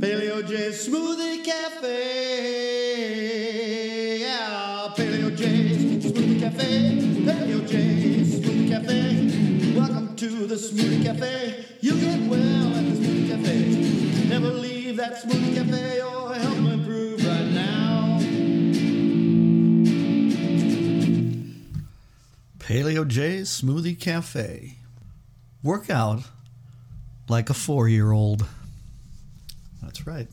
Paleo J Smoothie Cafe. Yeah, Paleo J Smoothie Cafe. Paleo J Smoothie Cafe. Welcome to the Smoothie Cafe. You get well at the Smoothie Cafe. Never leave that Smoothie Cafe or help improve right now. Paleo J's Smoothie Cafe. Work out like a four year old. That's right.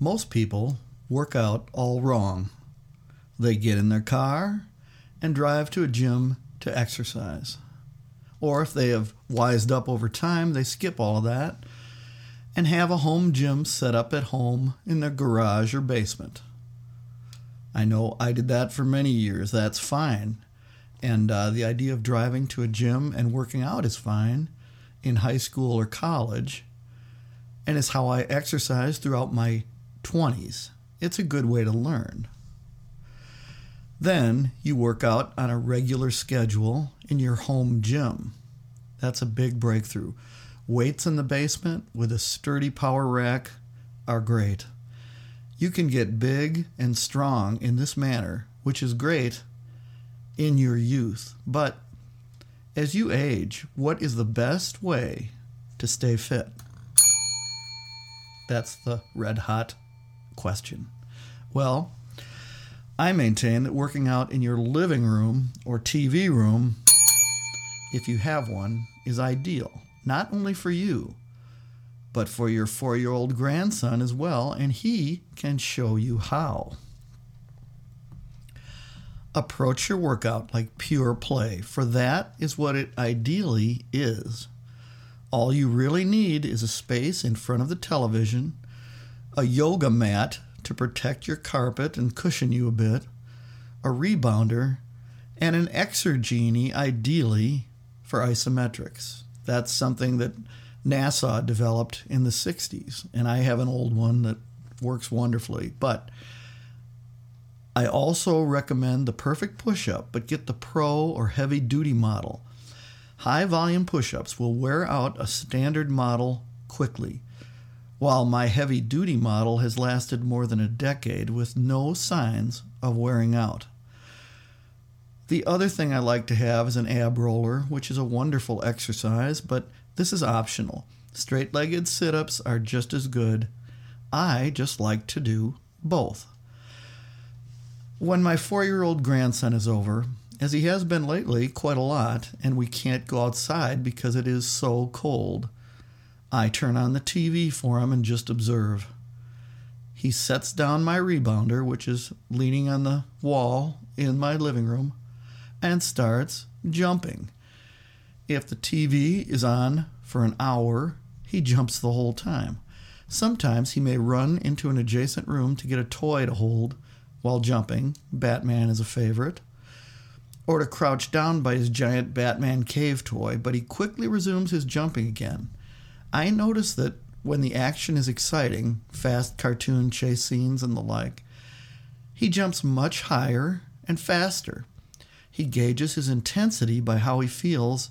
Most people work out all wrong. They get in their car and drive to a gym to exercise. Or if they have wised up over time, they skip all of that and have a home gym set up at home in their garage or basement. I know I did that for many years. That's fine. And uh, the idea of driving to a gym and working out is fine in high school or college. And it's how I exercised throughout my 20s. It's a good way to learn. Then you work out on a regular schedule in your home gym. That's a big breakthrough. Weights in the basement with a sturdy power rack are great. You can get big and strong in this manner, which is great in your youth. But as you age, what is the best way to stay fit? That's the red hot question. Well, I maintain that working out in your living room or TV room, if you have one, is ideal, not only for you, but for your four year old grandson as well, and he can show you how. Approach your workout like pure play, for that is what it ideally is. All you really need is a space in front of the television, a yoga mat to protect your carpet and cushion you a bit, a rebounder, and an Exergenie ideally for isometrics. That's something that NASA developed in the 60s, and I have an old one that works wonderfully. But I also recommend the perfect push up, but get the pro or heavy duty model. High volume push ups will wear out a standard model quickly, while my heavy duty model has lasted more than a decade with no signs of wearing out. The other thing I like to have is an ab roller, which is a wonderful exercise, but this is optional. Straight legged sit ups are just as good. I just like to do both. When my four year old grandson is over, as he has been lately quite a lot, and we can't go outside because it is so cold, I turn on the TV for him and just observe. He sets down my rebounder, which is leaning on the wall in my living room, and starts jumping. If the TV is on for an hour, he jumps the whole time. Sometimes he may run into an adjacent room to get a toy to hold while jumping. Batman is a favorite. Or to crouch down by his giant Batman cave toy, but he quickly resumes his jumping again. I notice that when the action is exciting, fast cartoon chase scenes and the like, he jumps much higher and faster. He gauges his intensity by how he feels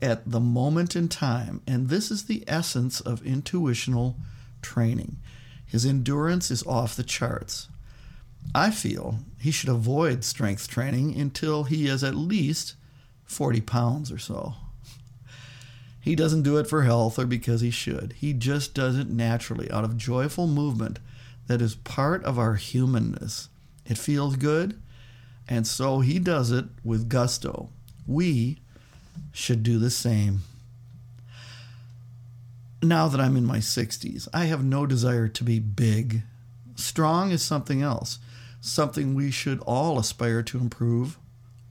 at the moment in time, and this is the essence of intuitional training. His endurance is off the charts. I feel he should avoid strength training until he is at least 40 pounds or so. He doesn't do it for health or because he should. He just does it naturally out of joyful movement that is part of our humanness. It feels good, and so he does it with gusto. We should do the same. Now that I'm in my 60s, I have no desire to be big. Strong is something else, something we should all aspire to improve,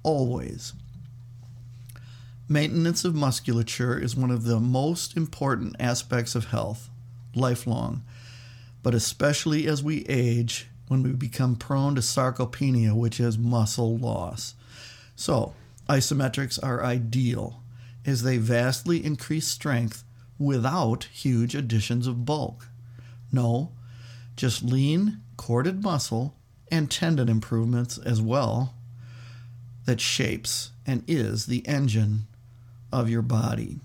always. Maintenance of musculature is one of the most important aspects of health, lifelong, but especially as we age when we become prone to sarcopenia, which is muscle loss. So, isometrics are ideal as they vastly increase strength without huge additions of bulk. No, just lean, corded muscle and tendon improvements as well that shapes and is the engine of your body.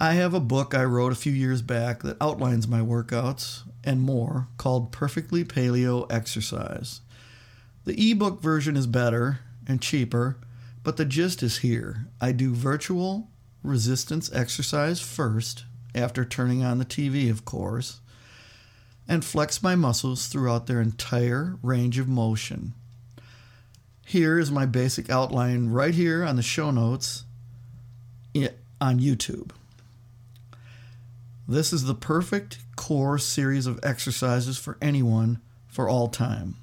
I have a book I wrote a few years back that outlines my workouts and more called Perfectly Paleo Exercise. The ebook version is better and cheaper, but the gist is here. I do virtual resistance exercise first, after turning on the TV, of course, and flex my muscles throughout their entire range of motion. Here is my basic outline right here on the show notes on YouTube. This is the perfect core series of exercises for anyone for all time.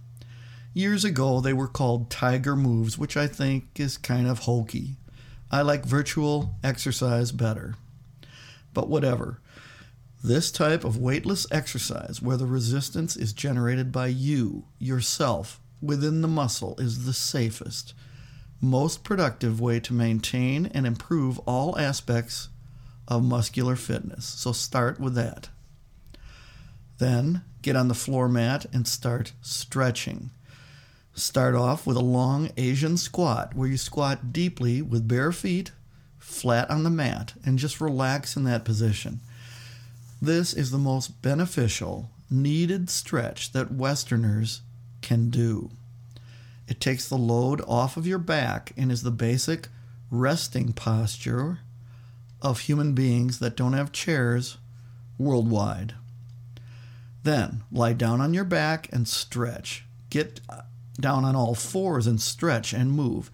Years ago, they were called Tiger Moves, which I think is kind of hokey. I like virtual exercise better. But whatever. This type of weightless exercise, where the resistance is generated by you, yourself, within the muscle, is the safest, most productive way to maintain and improve all aspects of muscular fitness. So start with that. Then get on the floor mat and start stretching. Start off with a long Asian squat where you squat deeply with bare feet flat on the mat and just relax in that position. This is the most beneficial, needed stretch that Westerners can do. It takes the load off of your back and is the basic resting posture of human beings that don't have chairs worldwide. Then lie down on your back and stretch. Get down on all fours and stretch and move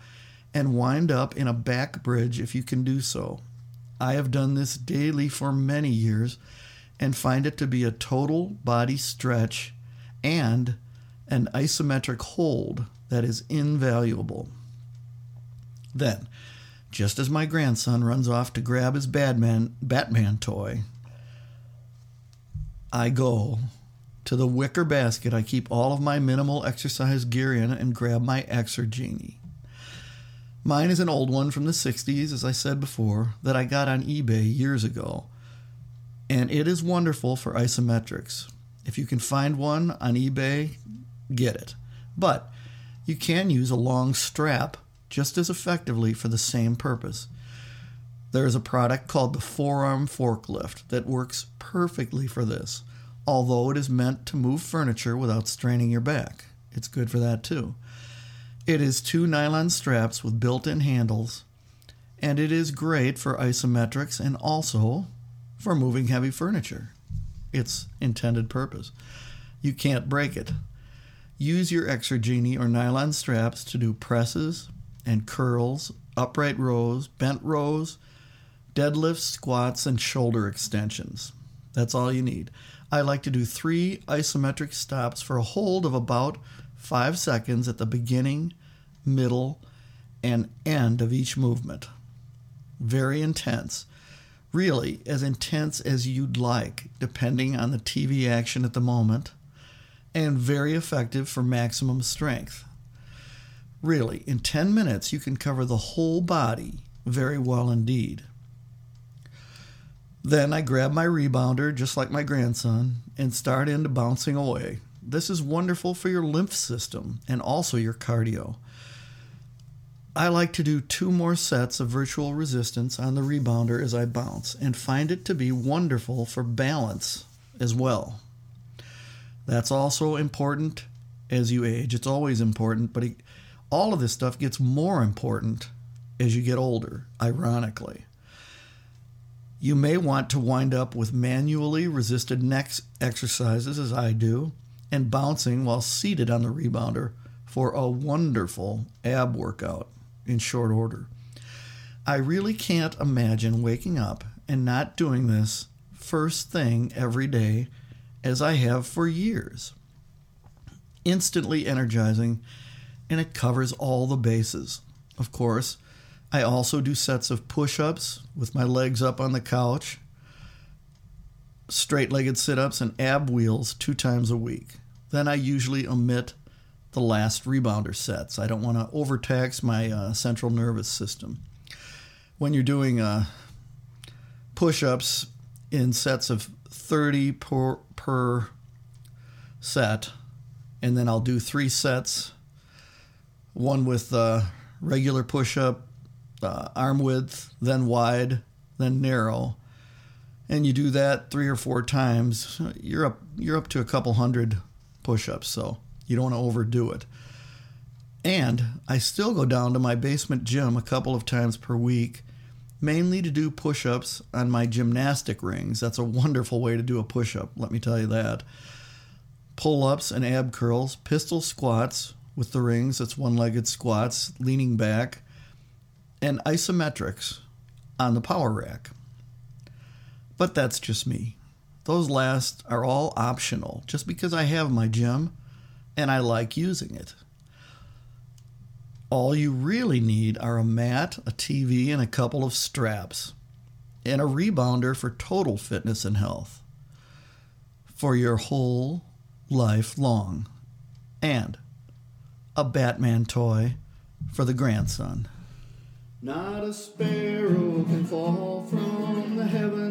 and wind up in a back bridge if you can do so. I have done this daily for many years and find it to be a total body stretch and an isometric hold that is invaluable. Then, just as my grandson runs off to grab his Batman, Batman toy, I go to the wicker basket I keep all of my minimal exercise gear in and grab my Exergenie. Mine is an old one from the 60s, as I said before, that I got on eBay years ago. And it is wonderful for isometrics. If you can find one on eBay, get it. But you can use a long strap just as effectively for the same purpose. There is a product called the Forearm Forklift that works perfectly for this although it is meant to move furniture without straining your back. It's good for that too. It is two nylon straps with built in handles, and it is great for isometrics and also for moving heavy furniture. Its intended purpose. You can't break it. Use your Exergenie or nylon straps to do presses and curls, upright rows, bent rows, deadlifts, squats, and shoulder extensions. That's all you need. I like to do three isometric stops for a hold of about five seconds at the beginning, middle, and end of each movement. Very intense. Really, as intense as you'd like, depending on the TV action at the moment, and very effective for maximum strength. Really, in 10 minutes, you can cover the whole body very well indeed. Then I grab my rebounder, just like my grandson, and start into bouncing away. This is wonderful for your lymph system and also your cardio. I like to do two more sets of virtual resistance on the rebounder as I bounce and find it to be wonderful for balance as well. That's also important as you age. It's always important, but it, all of this stuff gets more important as you get older, ironically. You may want to wind up with manually resisted neck exercises, as I do, and bouncing while seated on the rebounder for a wonderful ab workout in short order. I really can't imagine waking up and not doing this first thing every day as I have for years. Instantly energizing, and it covers all the bases. Of course, I also do sets of push ups with my legs up on the couch, straight legged sit ups, and ab wheels two times a week. Then I usually omit the last rebounder sets. I don't want to overtax my uh, central nervous system. When you're doing uh, push ups in sets of 30 per, per set, and then I'll do three sets one with uh, regular push up, uh, arm width, then wide, then narrow. and you do that three or four times, you're up you're up to a couple hundred push-ups. So you don't want to overdo it. And I still go down to my basement gym a couple of times per week, mainly to do push-ups on my gymnastic rings. That's a wonderful way to do a push-up. Let me tell you that. Pull-ups and ab curls, pistol squats with the rings. That's one-legged squats, leaning back, and isometrics on the power rack. But that's just me. Those last are all optional just because I have my gym and I like using it. All you really need are a mat, a TV, and a couple of straps, and a rebounder for total fitness and health for your whole life long, and a Batman toy for the grandson. Not a sparrow can fall from the heavens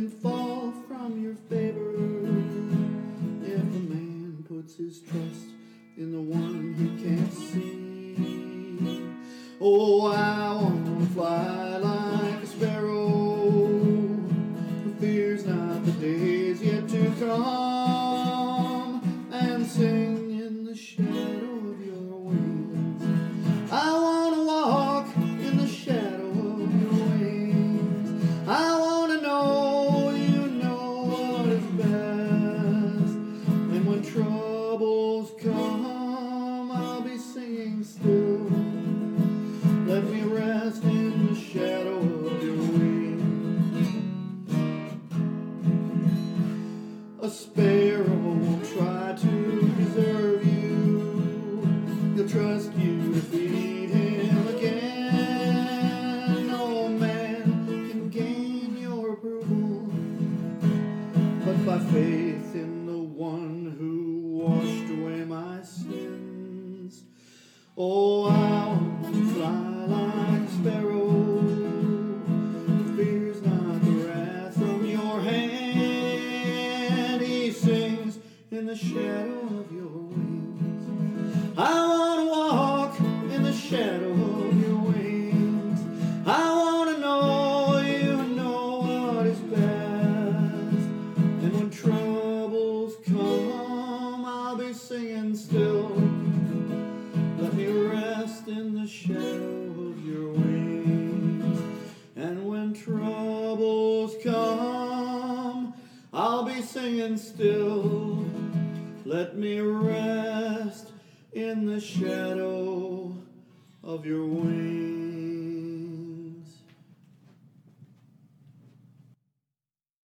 man can Sparrow still. Let me rest in the shadow of your wings. And when troubles come, I'll be singing still. Let me rest in the shadow of your wings.